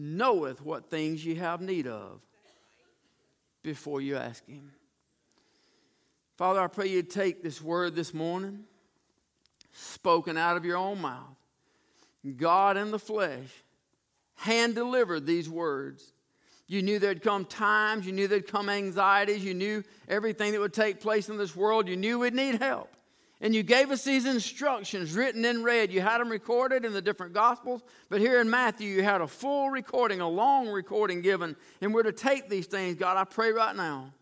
knoweth what things ye have need of before you ask him. Father, I pray you take this word this morning, spoken out of your own mouth. God in the flesh, hand delivered these words. You knew there'd come times, you knew there'd come anxieties, you knew everything that would take place in this world, you knew we'd need help. And you gave us these instructions written in red. You had them recorded in the different Gospels, but here in Matthew, you had a full recording, a long recording given. And we're to take these things, God, I pray right now.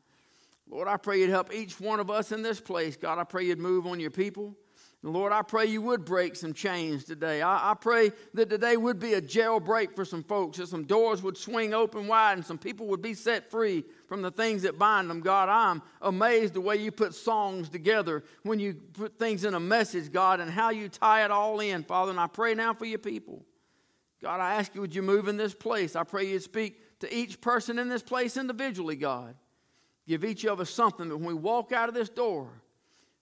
Lord, I pray you'd help each one of us in this place. God, I pray you'd move on your people. Lord, I pray you would break some chains today. I, I, pray that today would be a jailbreak for some folks, that some doors would swing open wide and some people would be set free from the things that bind them. God, I'm amazed the way you put songs together when you put things in a message, God, and how you tie it all in, Father. And I pray now for your people. God, I ask you, would you move in this place? I pray you'd speak to each person in this place individually, God. Give each of us something that when we walk out of this door,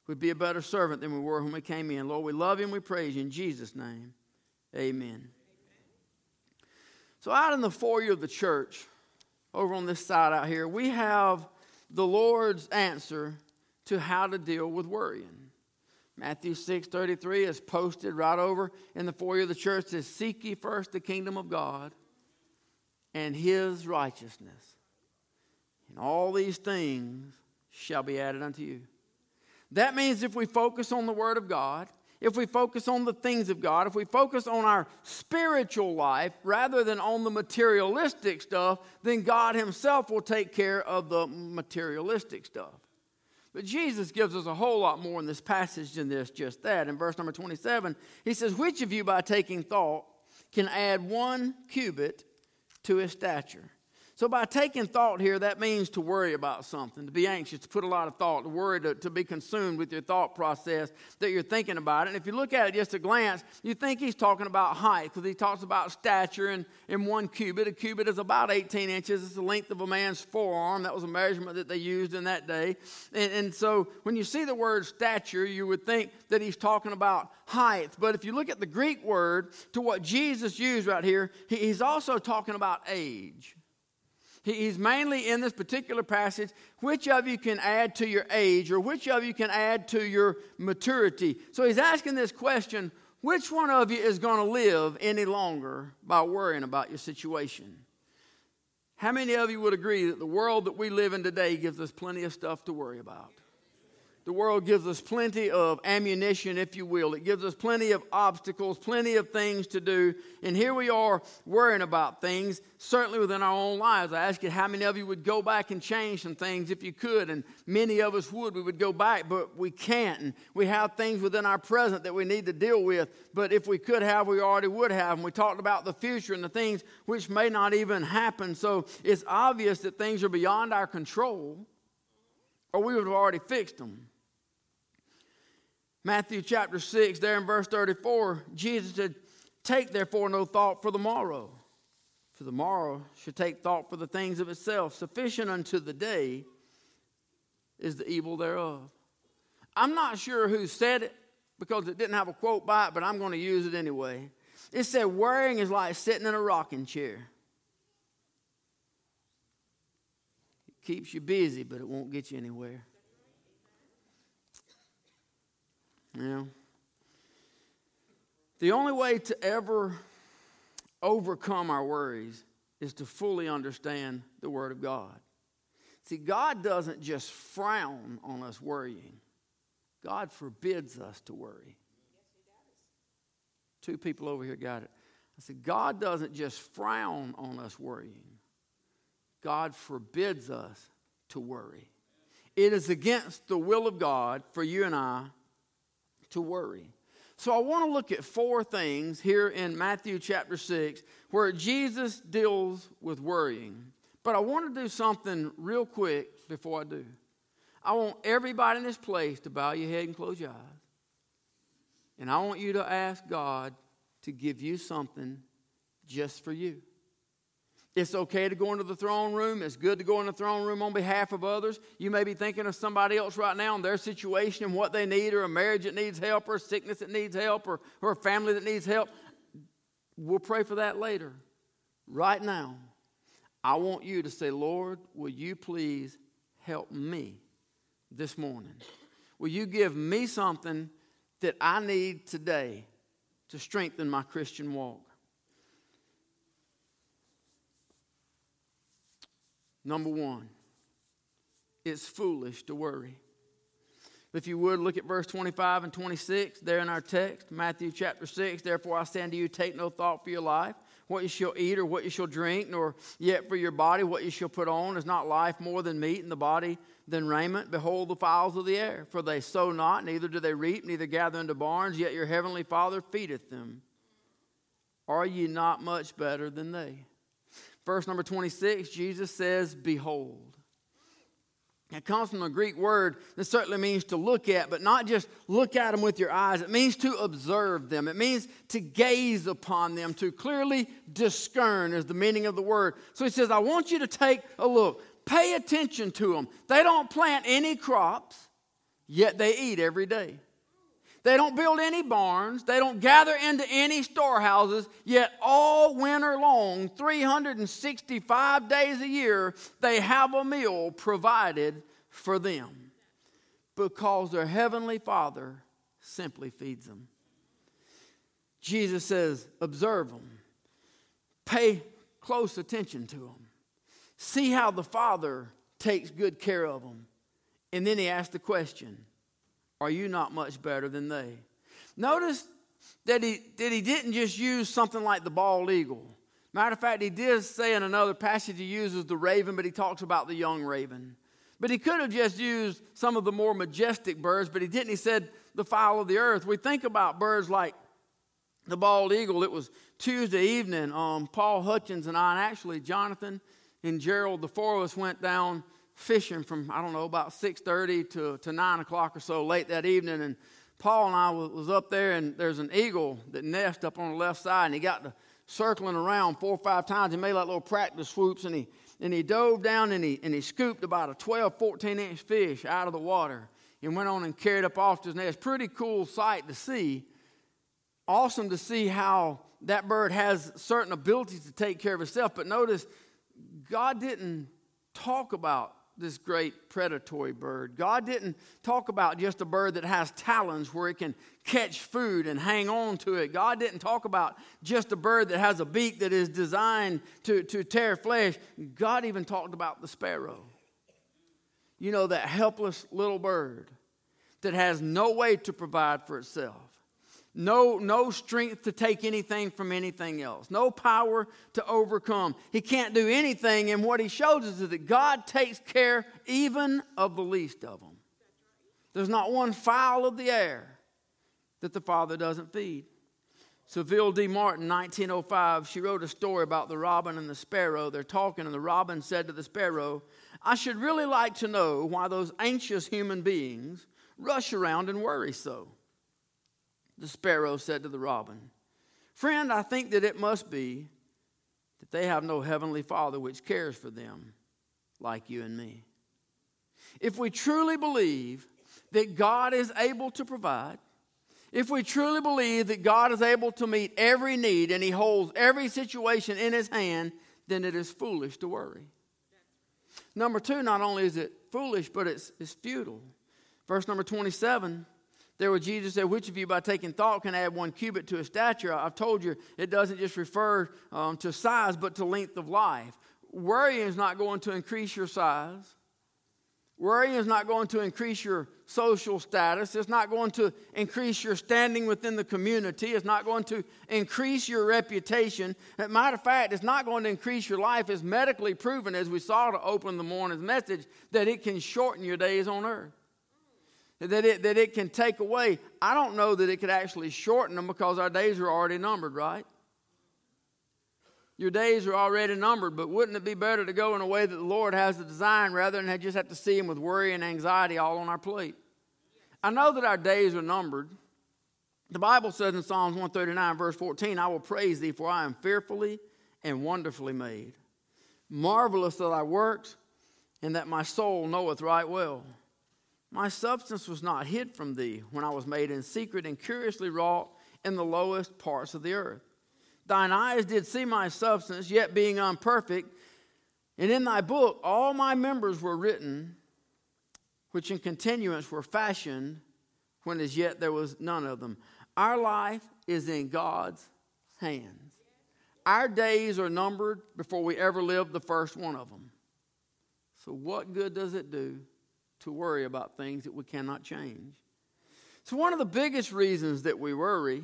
we'd be a better servant than we were when we came in. Lord, we love you and we praise you in Jesus' name. Amen. So, out in the foyer of the church, over on this side out here, we have the Lord's answer to how to deal with worrying. Matthew 6 33 is posted right over in the foyer of the church. It says, Seek ye first the kingdom of God and his righteousness, and all these things shall be added unto you. That means if we focus on the Word of God, if we focus on the things of God, if we focus on our spiritual life rather than on the materialistic stuff, then God Himself will take care of the materialistic stuff. But Jesus gives us a whole lot more in this passage than this, just that. In verse number 27, He says, Which of you by taking thought can add one cubit to his stature? So, by taking thought here, that means to worry about something, to be anxious, to put a lot of thought, to worry, to, to be consumed with your thought process that you're thinking about it. And if you look at it just a glance, you think he's talking about height because he talks about stature in, in one cubit. A cubit is about 18 inches, it's the length of a man's forearm. That was a measurement that they used in that day. And, and so, when you see the word stature, you would think that he's talking about height. But if you look at the Greek word to what Jesus used right here, he, he's also talking about age. He's mainly in this particular passage, which of you can add to your age or which of you can add to your maturity? So he's asking this question which one of you is going to live any longer by worrying about your situation? How many of you would agree that the world that we live in today gives us plenty of stuff to worry about? The world gives us plenty of ammunition, if you will. It gives us plenty of obstacles, plenty of things to do. And here we are worrying about things, certainly within our own lives. I ask you how many of you would go back and change some things if you could. And many of us would. We would go back, but we can't. And we have things within our present that we need to deal with. But if we could have, we already would have. And we talked about the future and the things which may not even happen. So it's obvious that things are beyond our control, or we would have already fixed them. Matthew chapter 6, there in verse 34, Jesus said, Take therefore no thought for the morrow, for the morrow should take thought for the things of itself. Sufficient unto the day is the evil thereof. I'm not sure who said it because it didn't have a quote by it, but I'm going to use it anyway. It said, Worrying is like sitting in a rocking chair. It keeps you busy, but it won't get you anywhere. Yeah. The only way to ever overcome our worries is to fully understand the Word of God. See, God doesn't just frown on us worrying, God forbids us to worry. Two people over here got it. I said, God doesn't just frown on us worrying, God forbids us to worry. It is against the will of God for you and I to worry. So I want to look at four things here in Matthew chapter 6 where Jesus deals with worrying. But I want to do something real quick before I do. I want everybody in this place to bow your head and close your eyes. And I want you to ask God to give you something just for you. It's okay to go into the throne room. It's good to go in the throne room on behalf of others. You may be thinking of somebody else right now and their situation and what they need, or a marriage that needs help, or sickness that needs help, or, or a family that needs help. We'll pray for that later. right now, I want you to say, Lord, will you please help me this morning? Will you give me something that I need today to strengthen my Christian walk? Number one, it's foolish to worry. If you would, look at verse 25 and 26 there in our text, Matthew chapter 6. Therefore, I say unto you, take no thought for your life, what you shall eat or what you shall drink, nor yet for your body what you shall put on. Is not life more than meat, and the body than raiment? Behold the fowls of the air, for they sow not, neither do they reap, neither gather into barns, yet your heavenly Father feedeth them. Are ye not much better than they? Verse number 26, Jesus says, Behold. It comes from a Greek word that certainly means to look at, but not just look at them with your eyes. It means to observe them. It means to gaze upon them, to clearly discern is the meaning of the word. So he says, I want you to take a look. Pay attention to them. They don't plant any crops, yet they eat every day. They don't build any barns. They don't gather into any storehouses. Yet, all winter long, 365 days a year, they have a meal provided for them because their heavenly Father simply feeds them. Jesus says, Observe them, pay close attention to them, see how the Father takes good care of them. And then he asks the question are you not much better than they? Notice that he, that he didn't just use something like the bald eagle. Matter of fact, he did say in another passage he uses the raven, but he talks about the young raven. But he could have just used some of the more majestic birds, but he didn't. He said the fowl of the earth. We think about birds like the bald eagle. It was Tuesday evening. Um, Paul Hutchins and I, and actually Jonathan and Gerald, the four of us went down fishing from I don't know about six thirty to to nine o'clock or so late that evening, and Paul and I was up there, and there's an eagle that nests up on the left side, and he got to circling around four or five times. He made like little practice swoops, and he and he dove down and he and he scooped about a 12, 14 inch fish out of the water and went on and carried up off to his nest. Pretty cool sight to see. Awesome to see how that bird has certain abilities to take care of itself. But notice, God didn't talk about this great predatory bird. God didn't talk about just a bird that has talons where it can catch food and hang on to it. God didn't talk about just a bird that has a beak that is designed to, to tear flesh. God even talked about the sparrow. You know, that helpless little bird that has no way to provide for itself no, no strength to take anything from anything else, no power to overcome. He can't do anything, and what he shows us is that God takes care even of the least of them. There's not one fowl of the air that the Father doesn't feed. Civilla D. Martin, 1905, she wrote a story about the robin and the sparrow. They're talking, and the robin said to the sparrow, I should really like to know why those anxious human beings rush around and worry so. The sparrow said to the robin, Friend, I think that it must be that they have no heavenly Father which cares for them like you and me. If we truly believe that God is able to provide, if we truly believe that God is able to meet every need and He holds every situation in His hand, then it is foolish to worry. Number two, not only is it foolish, but it's, it's futile. Verse number 27 there where Jesus said, Which of you by taking thought can add one cubit to his stature? I've told you it doesn't just refer um, to size, but to length of life. Worrying is not going to increase your size. Worrying is not going to increase your social status. It's not going to increase your standing within the community. It's not going to increase your reputation. As matter of fact, it's not going to increase your life. It's medically proven, as we saw to open the morning's message, that it can shorten your days on earth that it, that it can take away. I don't know that it could actually shorten them because our days are already numbered, right? Your days are already numbered, but wouldn't it be better to go in a way that the Lord has the design rather than just have to see Him with worry and anxiety all on our plate? I know that our days are numbered. The Bible says in Psalms 139, verse 14, I will praise thee, for I am fearfully and wonderfully made. Marvelous are thy works, and that my soul knoweth right well. My substance was not hid from thee when I was made in secret and curiously wrought in the lowest parts of the earth. Thine eyes did see my substance, yet being unperfect. And in thy book all my members were written, which in continuance were fashioned, when as yet there was none of them. Our life is in God's hands. Our days are numbered before we ever live the first one of them. So, what good does it do to worry about things that we cannot change? So, one of the biggest reasons that we worry,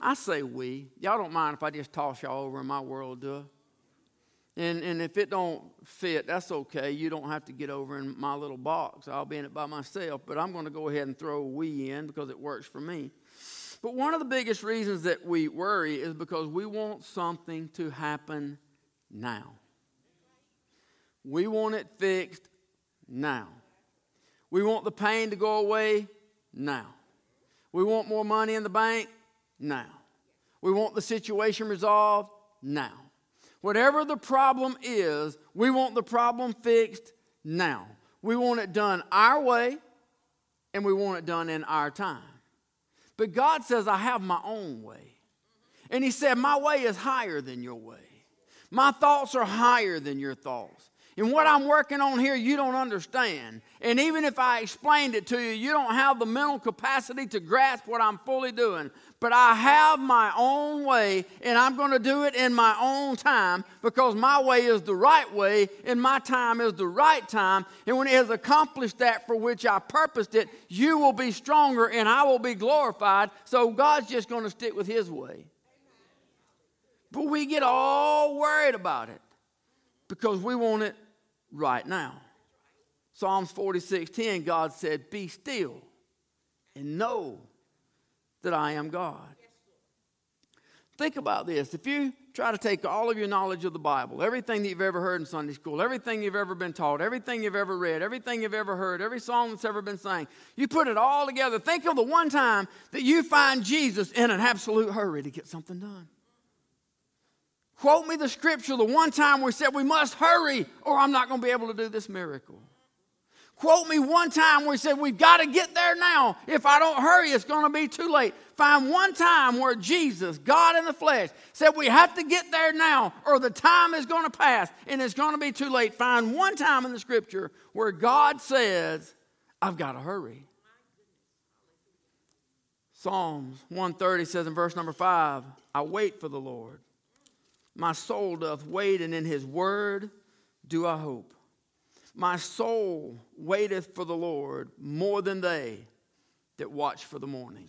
I say we, y'all don't mind if I just toss y'all over in my world, do and, and if it don't fit, that's okay. You don't have to get over in my little box. I'll be in it by myself. But I'm going to go ahead and throw we in because it works for me. But one of the biggest reasons that we worry is because we want something to happen now. We want it fixed now. We want the pain to go away now. We want more money in the bank now. We want the situation resolved now. Whatever the problem is, we want the problem fixed now. We want it done our way, and we want it done in our time. But God says, I have my own way. And He said, My way is higher than your way. My thoughts are higher than your thoughts. And what I'm working on here, you don't understand. And even if I explained it to you, you don't have the mental capacity to grasp what I'm fully doing. But I have my own way, and I'm going to do it in my own time because my way is the right way, and my time is the right time. And when it has accomplished that for which I purposed it, you will be stronger and I will be glorified. So God's just going to stick with His way. But we get all worried about it because we want it right now. Psalms 46:10 God said, "Be still and know that I am God." Think about this. If you try to take all of your knowledge of the Bible, everything that you've ever heard in Sunday school, everything you've ever been taught, everything you've ever read, everything you've ever heard, every song that's ever been sang, you put it all together. Think of the one time that you find Jesus in an absolute hurry to get something done. Quote me the scripture the one time we said we must hurry or I'm not going to be able to do this miracle. Quote me one time where he said, We've got to get there now. If I don't hurry, it's going to be too late. Find one time where Jesus, God in the flesh, said, We have to get there now or the time is going to pass and it's going to be too late. Find one time in the scripture where God says, I've got to hurry. Psalms 130 says in verse number 5, I wait for the Lord. My soul doth wait, and in his word do I hope. My soul waiteth for the Lord more than they that watch for the morning.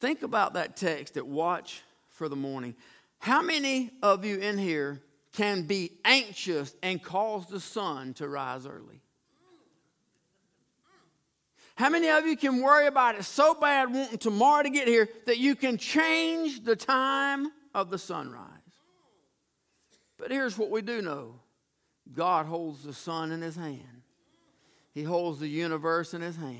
Think about that text that watch for the morning. How many of you in here can be anxious and cause the sun to rise early? How many of you can worry about it so bad wanting tomorrow to get here that you can change the time of the sunrise. But here's what we do know God holds the sun in his hand, He holds the universe in his hand,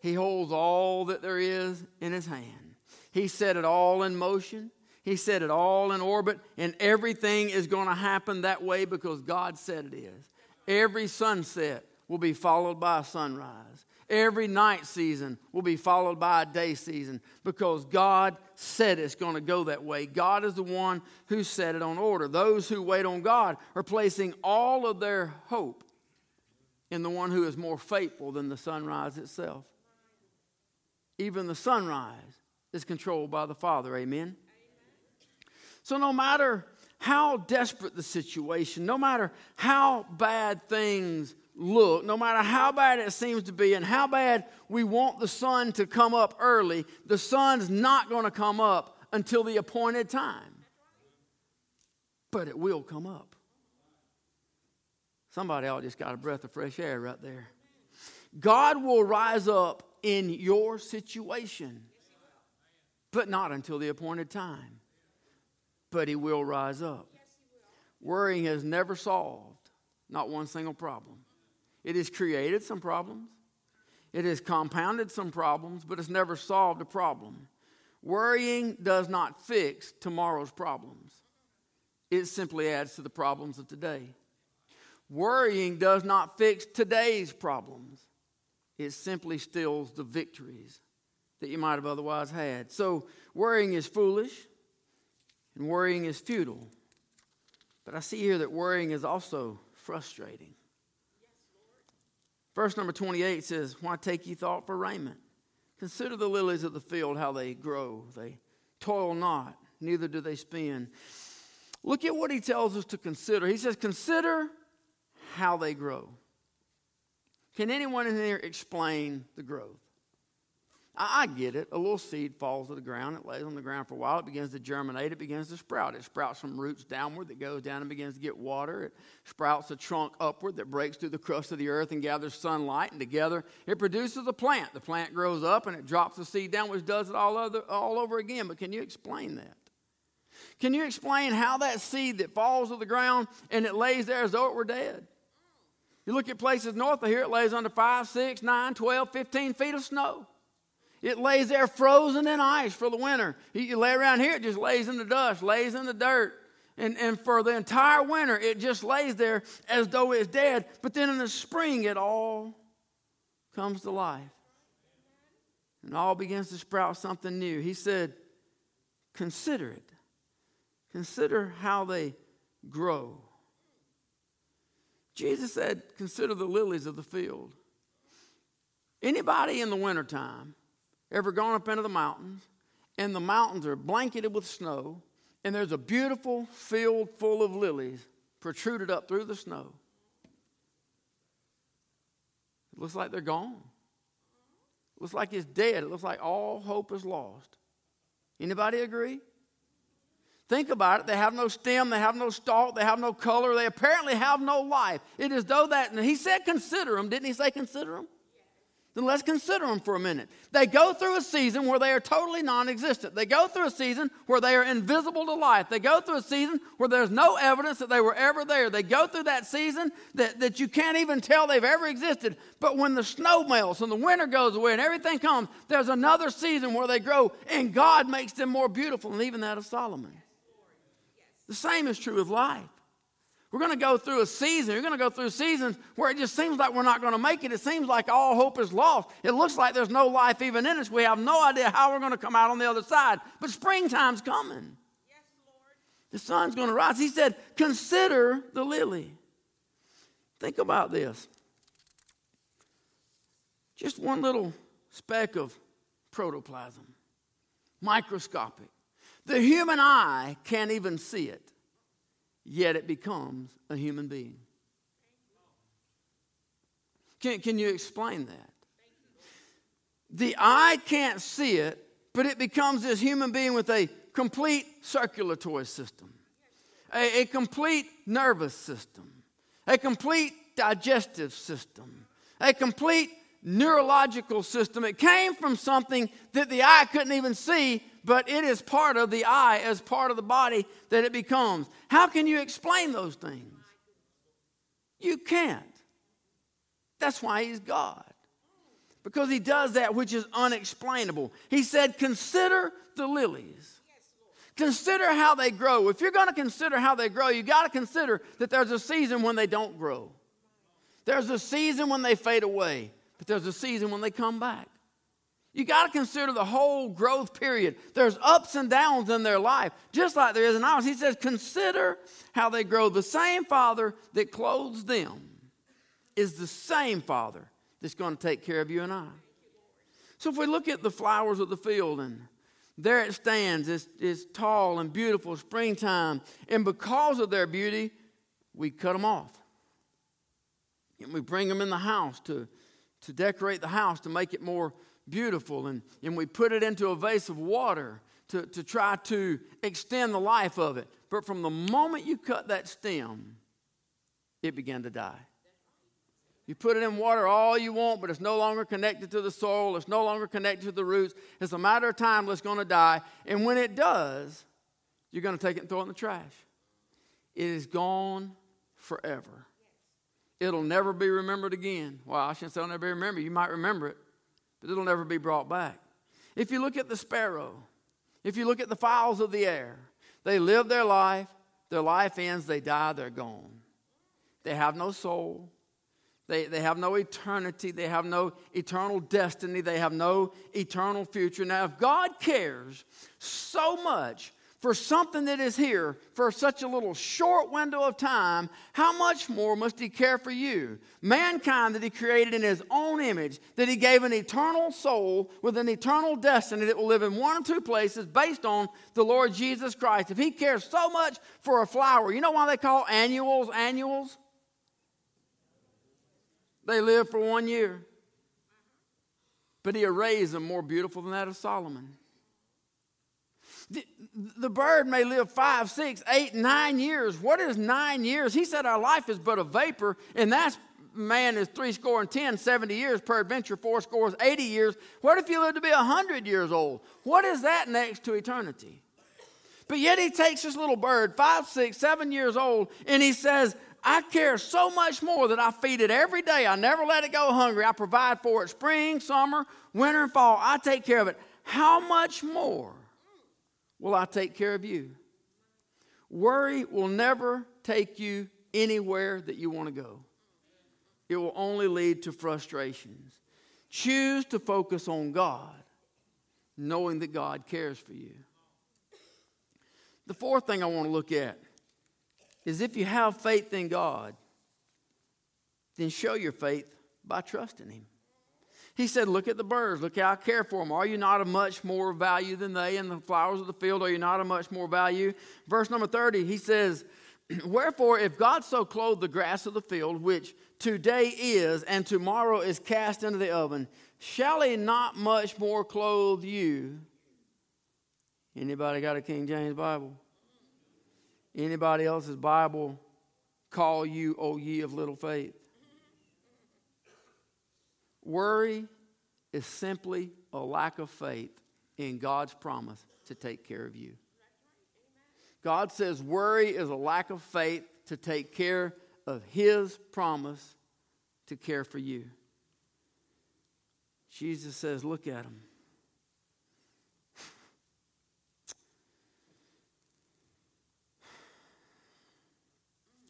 He holds all that there is in his hand. He set it all in motion. He set it all in orbit, and everything is going to happen that way because God said it is. Every sunset will be followed by a sunrise. Every night season will be followed by a day season because God said it's going to go that way. God is the one who set it on order. Those who wait on God are placing all of their hope in the one who is more faithful than the sunrise itself. Even the sunrise is controlled by the Father. Amen. So, no matter how desperate the situation, no matter how bad things look, no matter how bad it seems to be and how bad we want the sun to come up early, the sun's not going to come up until the appointed time. But it will come up. Somebody all just got a breath of fresh air right there. God will rise up in your situation, but not until the appointed time. But He will rise up. Worrying has never solved not one single problem. It has created some problems, it has compounded some problems, but it's never solved a problem. Worrying does not fix tomorrow's problems, it simply adds to the problems of today. Worrying does not fix today's problems, it simply steals the victories that you might have otherwise had. So, worrying is foolish and worrying is futile. But I see here that worrying is also frustrating. Verse number 28 says, Why take ye thought for raiment? Consider the lilies of the field, how they grow. They toil not, neither do they spin. Look at what he tells us to consider. He says, Consider how they grow. Can anyone in here explain the growth? I, get it. A little seed falls to the ground. It lays on the ground for a while. It begins to germinate. It begins to sprout. It sprouts from roots downward that goes down and begins to get water. It sprouts a trunk upward that breaks through the crust of the earth and gathers sunlight. And together it produces a plant. The plant grows up and it drops the seed down, which does it all, other, all over again. But can you explain that? Can you explain how that seed that falls to the ground and it lays there as though it were dead? You look at places north of here, it lays under 5, 6, 9, 12, 15 feet of snow. It lays there frozen in ice for the winter. You lay around here, it just lays in the dust, lays in the dirt. And, and for the entire winter, it just lays there as though it's dead. But then in the spring, it all comes to life. And all begins to sprout something new. He said, Consider it. Consider how they grow. Jesus said, Consider the lilies of the field. Anybody in the wintertime ever gone up into the mountains and the mountains are blanketed with snow and there's a beautiful field full of lilies protruded up through the snow. It looks like they're gone. It looks like it's dead. It looks like all hope is lost. Anybody agree? Think about it. They have no stem, they have no stalk, they have no color, they apparently have no life. It is though that, and he said consider them. Didn't he say consider them? Then let's consider them for a minute. They go through a season where they are totally non existent. They go through a season where they are invisible to life. They go through a season where there's no evidence that they were ever there. They go through that season that, that you can't even tell they've ever existed. But when the snow melts and the winter goes away and everything comes, there's another season where they grow and God makes them more beautiful than even that of Solomon. The same is true of life. We're going to go through a season. We're going to go through seasons where it just seems like we're not going to make it. It seems like all hope is lost. It looks like there's no life even in us. We have no idea how we're going to come out on the other side. But springtime's coming. Yes, Lord. The sun's going to rise. He said, Consider the lily. Think about this. Just one little speck of protoplasm, microscopic. The human eye can't even see it yet it becomes a human being. Can, can you explain that? The eye can't see it, but it becomes this human being with a complete circulatory system, a, a complete nervous system, a complete digestive system, a complete neurological system. It came from something that the eye couldn't even see, but it is part of the eye as part of the body that it becomes. How can you explain those things? You can't. That's why he's God. Because he does that which is unexplainable. He said, Consider the lilies. Consider how they grow. If you're going to consider how they grow, you got to consider that there's a season when they don't grow. There's a season when they fade away, but there's a season when they come back. You got to consider the whole growth period. There's ups and downs in their life, just like there is in ours. He says, Consider how they grow. The same Father that clothes them is the same Father that's going to take care of you and I. So if we look at the flowers of the field and there it stands, it's, it's tall and beautiful, springtime, and because of their beauty, we cut them off. And we bring them in the house to, to decorate the house to make it more beautiful and, and we put it into a vase of water to, to try to extend the life of it. But from the moment you cut that stem, it began to die. You put it in water all you want, but it's no longer connected to the soil. It's no longer connected to the roots. It's a matter of time it's going to die. And when it does, you're going to take it and throw it in the trash. It is gone forever. It'll never be remembered again. Well, I shouldn't say I'll never remember. You might remember it, but it'll never be brought back. If you look at the sparrow, if you look at the fowls of the air, they live their life, their life ends, they die, they're gone. They have no soul, They, they have no eternity. They have no eternal destiny. They have no eternal future. Now, if God cares so much for something that is here for such a little short window of time, how much more must He care for you? Mankind that He created in His own image, that He gave an eternal soul with an eternal destiny that will live in one or two places based on the Lord Jesus Christ. If He cares so much for a flower, you know why they call annuals annuals? They live for one year. But He arrays them more beautiful than that of Solomon. The, the bird may live five, six, eight, nine years. What is nine years? He said our life is but a vapor, and that's man is three score and ten, 70 years, peradventure four scores, 80 years. What if you live to be 100 years old? What is that next to eternity? But yet he takes this little bird, five, six, seven years old, and he says, I care so much more that I feed it every day. I never let it go hungry. I provide for it spring, summer, winter, and fall. I take care of it. How much more will I take care of you? Worry will never take you anywhere that you want to go, it will only lead to frustrations. Choose to focus on God, knowing that God cares for you. The fourth thing I want to look at is if you have faith in God, then show your faith by trusting Him. He said, Look at the birds. Look how I care for them. Are you not of much more value than they? And the flowers of the field, are you not of much more value? Verse number 30, he says, Wherefore, if God so clothe the grass of the field, which today is and tomorrow is cast into the oven, shall he not much more clothe you? Anybody got a King James Bible? Anybody else's Bible call you, O ye of little faith? Worry is simply a lack of faith in God's promise to take care of you. God says worry is a lack of faith to take care of His promise to care for you. Jesus says, Look at them.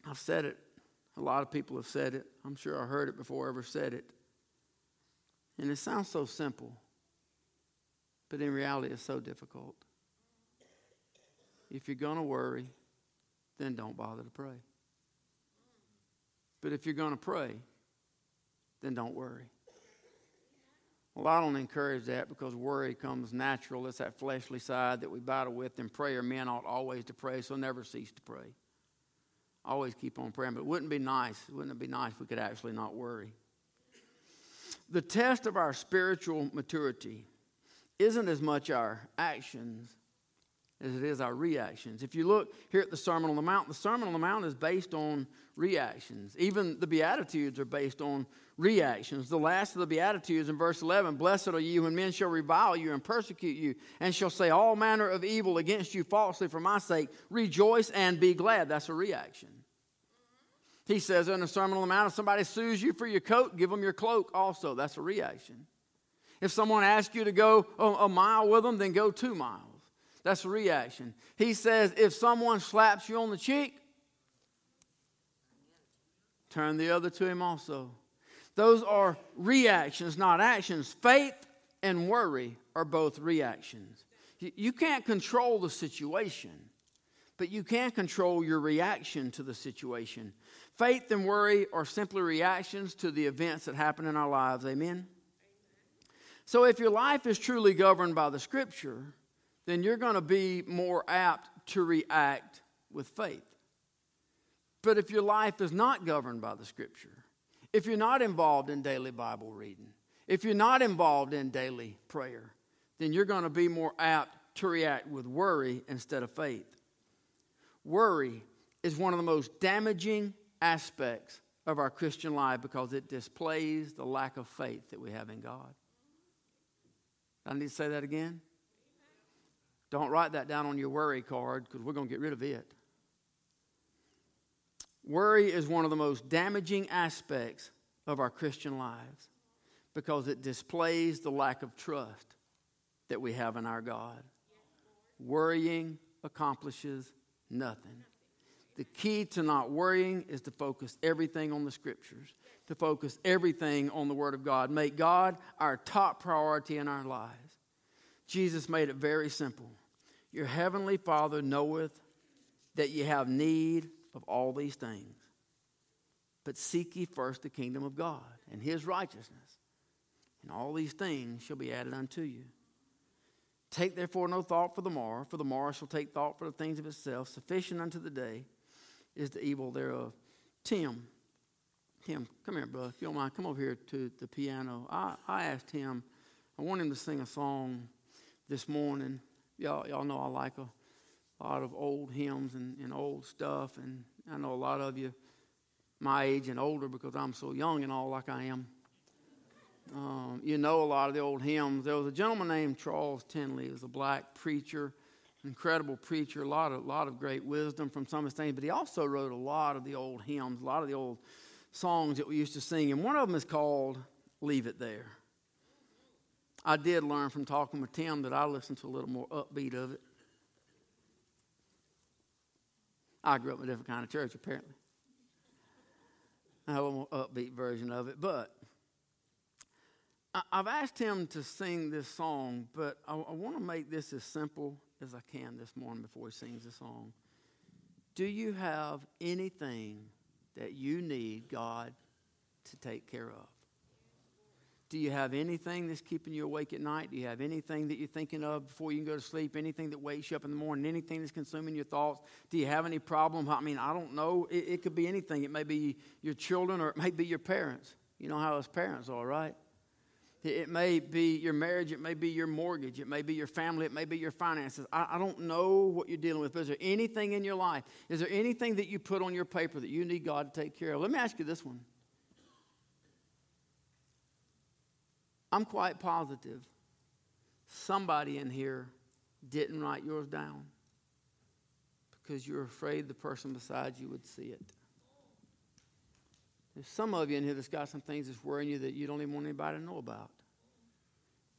I've said it. A lot of people have said it. I'm sure I heard it before I ever said it. And it sounds so simple, but in reality, it's so difficult. If you're going to worry, then don't bother to pray. But if you're going to pray, then don't worry. Well, I don't encourage that because worry comes natural. It's that fleshly side that we battle with. And prayer, men ought always to pray, so never cease to pray. Always keep on praying. But it wouldn't be nice. Wouldn't it be nice if we could actually not worry? The test of our spiritual maturity isn't as much our actions as it is our reactions. If you look here at the Sermon on the Mount, the Sermon on the Mount is based on reactions. Even the Beatitudes are based on reactions. The last of the Beatitudes in verse 11 Blessed are you when men shall revile you and persecute you, and shall say all manner of evil against you falsely for my sake. Rejoice and be glad. That's a reaction. He says in the Sermon on the Mount, if somebody sues you for your coat, give them your cloak also. That's a reaction. If someone asks you to go a, a mile with them, then go two miles. That's a reaction. He says if someone slaps you on the cheek, turn the other to him also. Those are reactions, not actions. Faith and worry are both reactions. You can't control the situation, but you can control your reaction to the situation. Faith and worry are simply reactions to the events that happen in our lives. Amen? So, if your life is truly governed by the Scripture, then you're going to be more apt to react with faith. But if your life is not governed by the Scripture, if you're not involved in daily Bible reading, if you're not involved in daily prayer, then you're going to be more apt to react with worry instead of faith. Worry is one of the most damaging aspects of our Christian life because it displays the lack of faith that we have in God. I need to say that again. Don't write that down on your worry card because we're going to get rid of it. Worry is one of the most damaging aspects of our Christian lives because it displays the lack of trust that we have in our God. Worrying accomplishes nothing. The key to not worrying is to focus everything on the scriptures, to focus everything on the Word of God. Make God our top priority in our lives. Jesus made it very simple. Your heavenly Father knoweth that ye have need of all these things. But seek ye first the kingdom of God and his righteousness, and all these things shall be added unto you. Take therefore no thought for the morrow, for the morrow shall take thought for the things of itself. Sufficient unto the day is the evil thereof. Tim, Tim, come here, bro. If you don't mind, come over here to the piano. I, I asked him, I want him to sing a song this morning. Y'all, y'all know I like a lot of old hymns and, and old stuff, and I know a lot of you my age and older because I'm so young and all like I am. Um, you know a lot of the old hymns. There was a gentleman named Charles Tindley. He was a black preacher, incredible preacher, a lot of, lot of great wisdom from some of his things. But he also wrote a lot of the old hymns, a lot of the old songs that we used to sing. And one of them is called Leave It There. I did learn from talking with Tim that I listened to a little more upbeat of it. I grew up in a different kind of church, apparently. I have a more upbeat version of it, but I've asked him to sing this song, but I, I want to make this as simple as I can this morning before he sings the song. Do you have anything that you need God to take care of? Do you have anything that's keeping you awake at night? Do you have anything that you're thinking of before you can go to sleep? Anything that wakes you up in the morning? Anything that's consuming your thoughts? Do you have any problem? I mean, I don't know. It, it could be anything. It may be your children or it may be your parents. You know how us parents are, right? It may be your marriage, it may be your mortgage, it may be your family, it may be your finances. I, I, don't know what you're dealing with, but is there anything in your life? Is there anything that you put on your paper that you need God to take care of? Let me ask you this one I'm quite positive somebody in here didn't write yours down because you're afraid the person beside you would see it. There's some of you in here that's got some things that's worrying you that you don't even want anybody to know about.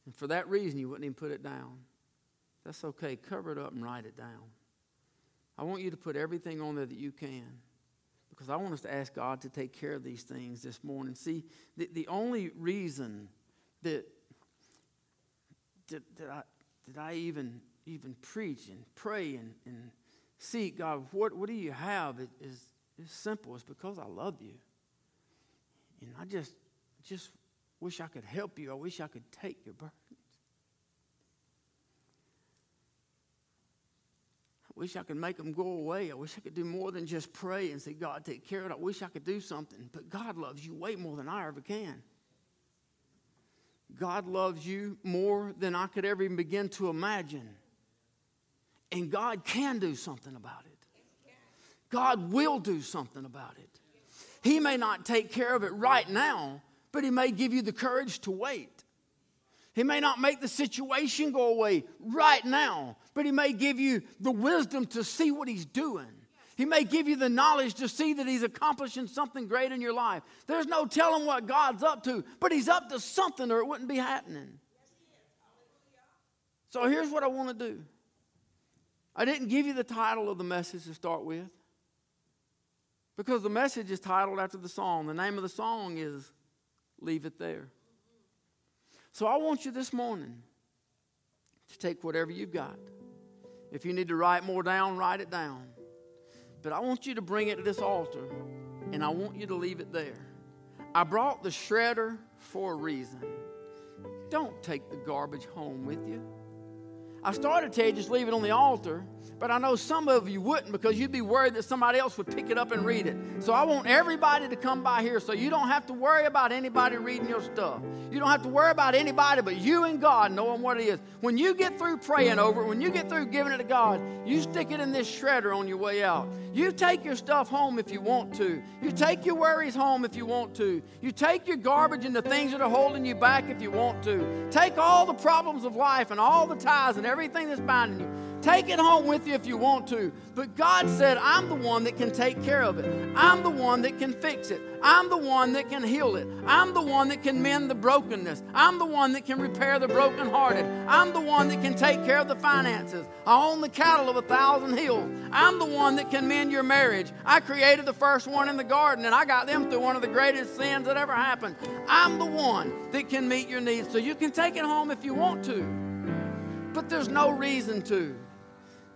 And for that reason, you wouldn't even put it down. That's okay. Cover it up and write it down. I want you to put everything on there that you can because I want us to ask God to take care of these things this morning. See, the, the only reason that did, did, I, did I even, even preach and pray and, and seek God? What, what do you have? It is it's simple. It's because I love you. And I just, just wish I could help you. I wish I could take your burdens. I wish I could make them go away. I wish I could do more than just pray and say, God, take care of it. I wish I could do something. But God loves you way more than I ever can. God loves you more than I could ever even begin to imagine. And God can do something about it. God will do something about it. He may not take care of it right now, but He may give you the courage to wait. He may not make the situation go away right now, but He may give you the wisdom to see what He's doing. He may give you the knowledge to see that He's accomplishing something great in your life. There's no telling what God's up to, but He's up to something or it wouldn't be happening. So here's what I want to do I didn't give you the title of the message to start with because the message is titled after the song. The name of the song is Leave It There. So I want you this morning to take whatever you've got. If you need to write more down, write it down. But I want you to bring it to this altar and I want you to leave it there. I brought the shredder for a reason. Don't take the garbage home with you. I started to tell you just leave it on the altar, but I know some of you wouldn't because you'd be worried that somebody else would pick it up and read it. So I want everybody to come by here so you don't have to worry about anybody reading your stuff. You don't have to worry about anybody but you and God knowing what it is. When you get through praying over it, when you get through giving it to God, you stick it in this shredder on your way out. You take your stuff home if you want to. You take your worries home if you want to. You take your garbage and the things that are holding you back if you want to. Take all the problems of life and all the ties and everything that's binding you Take it home with you if you want to. But God said, I'm the one that can take care of it. I'm the one that can fix it. I'm the one that can heal it. I'm the one that can mend the brokenness. I'm the one that can repair the brokenhearted. I'm the one that can take care of the finances. I own the cattle of a thousand hills. I'm the one that can mend your marriage. I created the first one in the garden and I got them through one of the greatest sins that ever happened. I'm the one that can meet your needs. So you can take it home if you want to, but there's no reason to.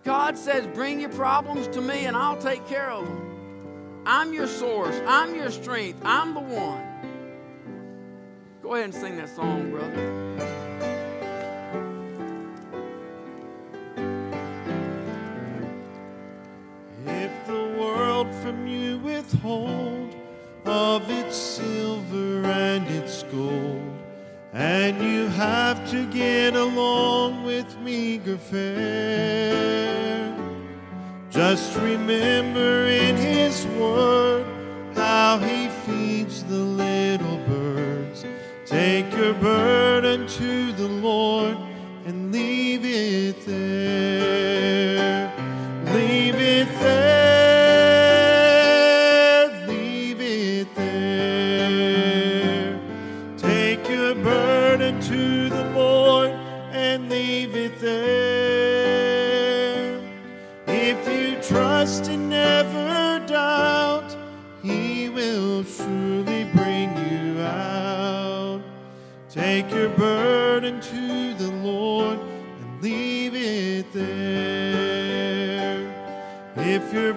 God says, Bring your problems to me and I'll take care of them. I'm your source. I'm your strength. I'm the one. Go ahead and sing that song, brother. If the world from you withhold of its silver and its gold, and you have to get along with meager fare, just remember in His Word how He feeds the little birds. Take your burden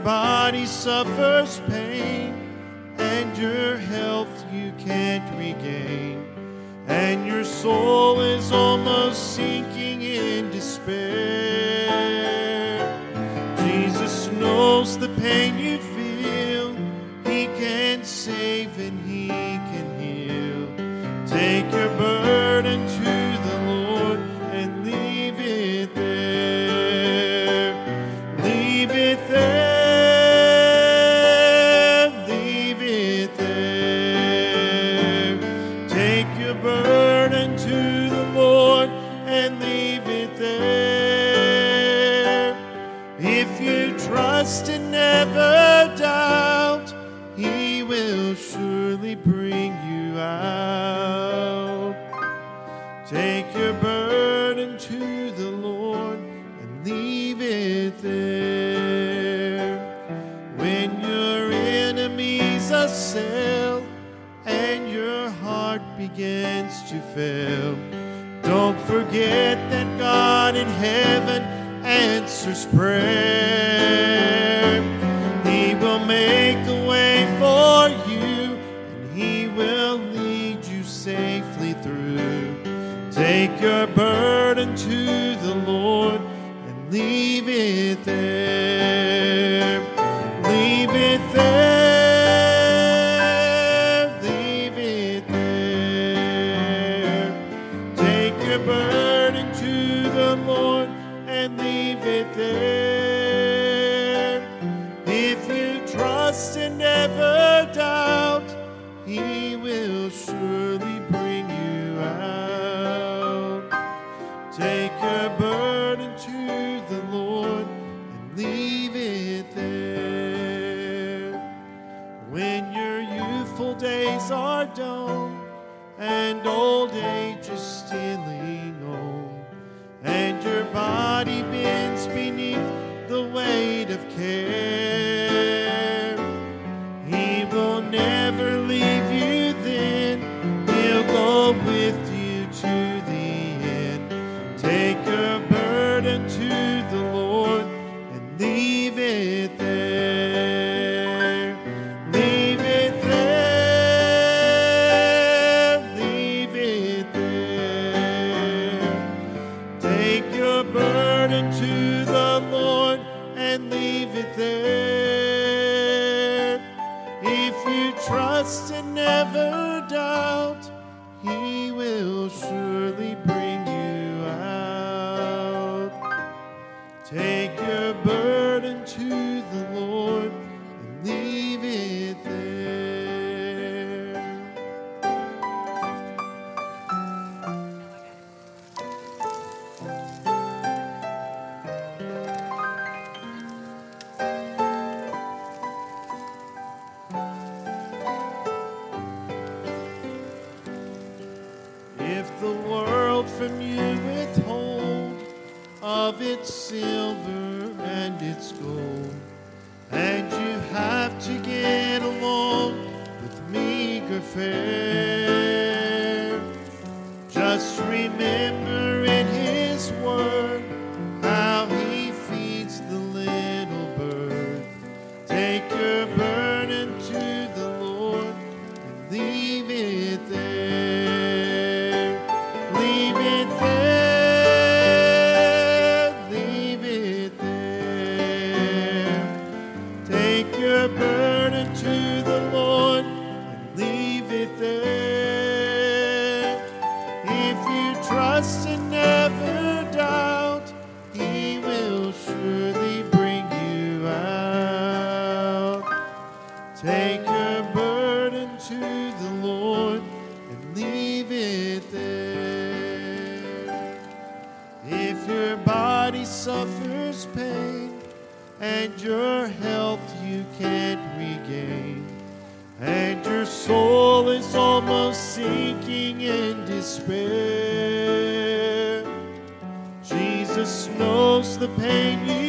body suffers pain and your health you can't regain, and your soul is almost sinking in despair, Jesus knows the pain you feel. He can save and He can heal. Take your burden trust and never doubt, He burden to the Lord and leave it there. In despair, Jesus knows the pain you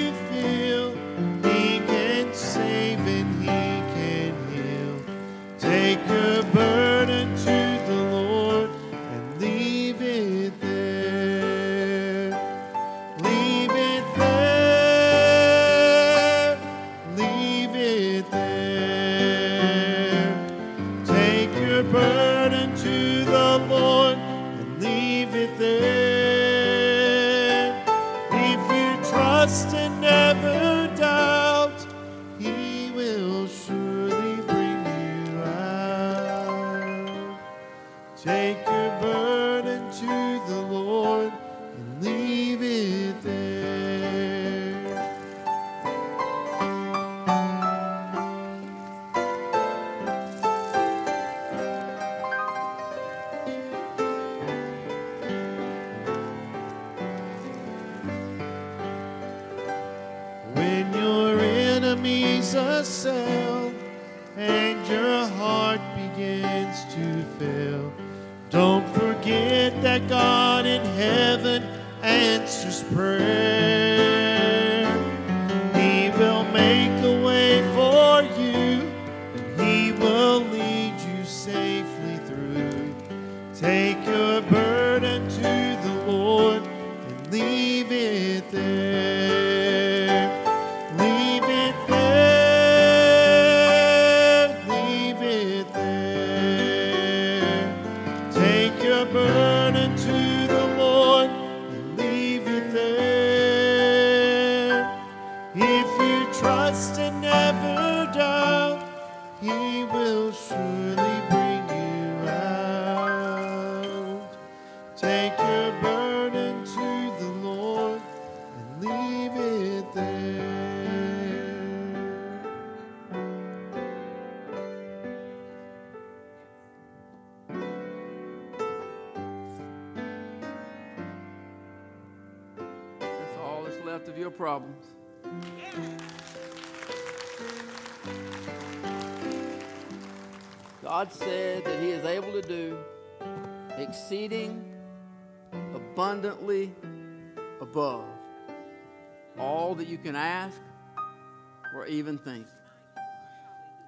will surely abundantly above all that you can ask or even think.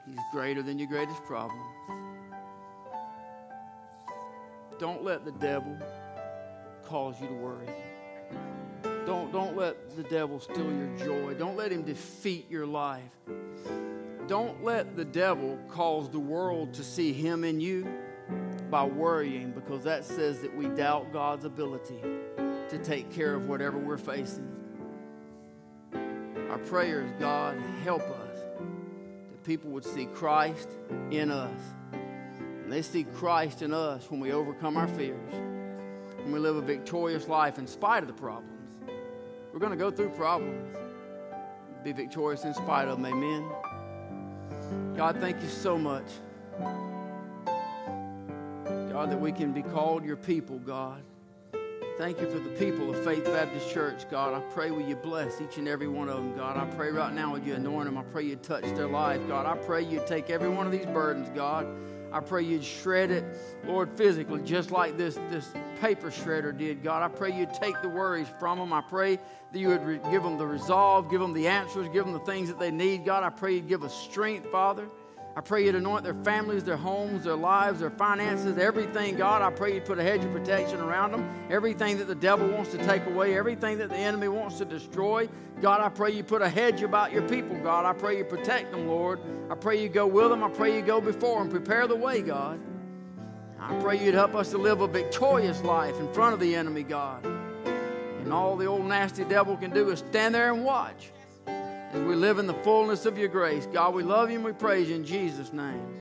He's greater than your greatest problem. Don't let the devil cause you to worry. Don't, don't let the devil steal your joy. Don't let him defeat your life. Don't let the devil cause the world to see him in you by worrying because that says that we doubt God's ability to take care of whatever we're facing. Our prayer is God, help us that people would see Christ in us. And they see Christ in us when we overcome our fears, when we live a victorious life in spite of the problems. We're going to go through problems, be victorious in spite of them. Amen. God, thank you so much. God, that we can be called your people, God. Thank you for the people of Faith Baptist Church, God. I pray will you bless each and every one of them, God. I pray right now would you anoint them. I pray you touch their life, God. I pray you take every one of these burdens, God. I pray you'd shred it, Lord, physically, just like this, this paper shredder did, God. I pray you'd take the worries from them. I pray that you would re- give them the resolve, give them the answers, give them the things that they need, God. I pray you'd give us strength, Father. I pray you'd anoint their families, their homes, their lives, their finances, everything, God. I pray you'd put a hedge of protection around them. Everything that the devil wants to take away, everything that the enemy wants to destroy. God, I pray you put a hedge about your people, God. I pray you protect them, Lord. I pray you go with them. I pray you go before them. Prepare the way, God. I pray you'd help us to live a victorious life in front of the enemy, God. And all the old nasty devil can do is stand there and watch as we live in the fullness of your grace. God, we love you and we praise you in Jesus' name.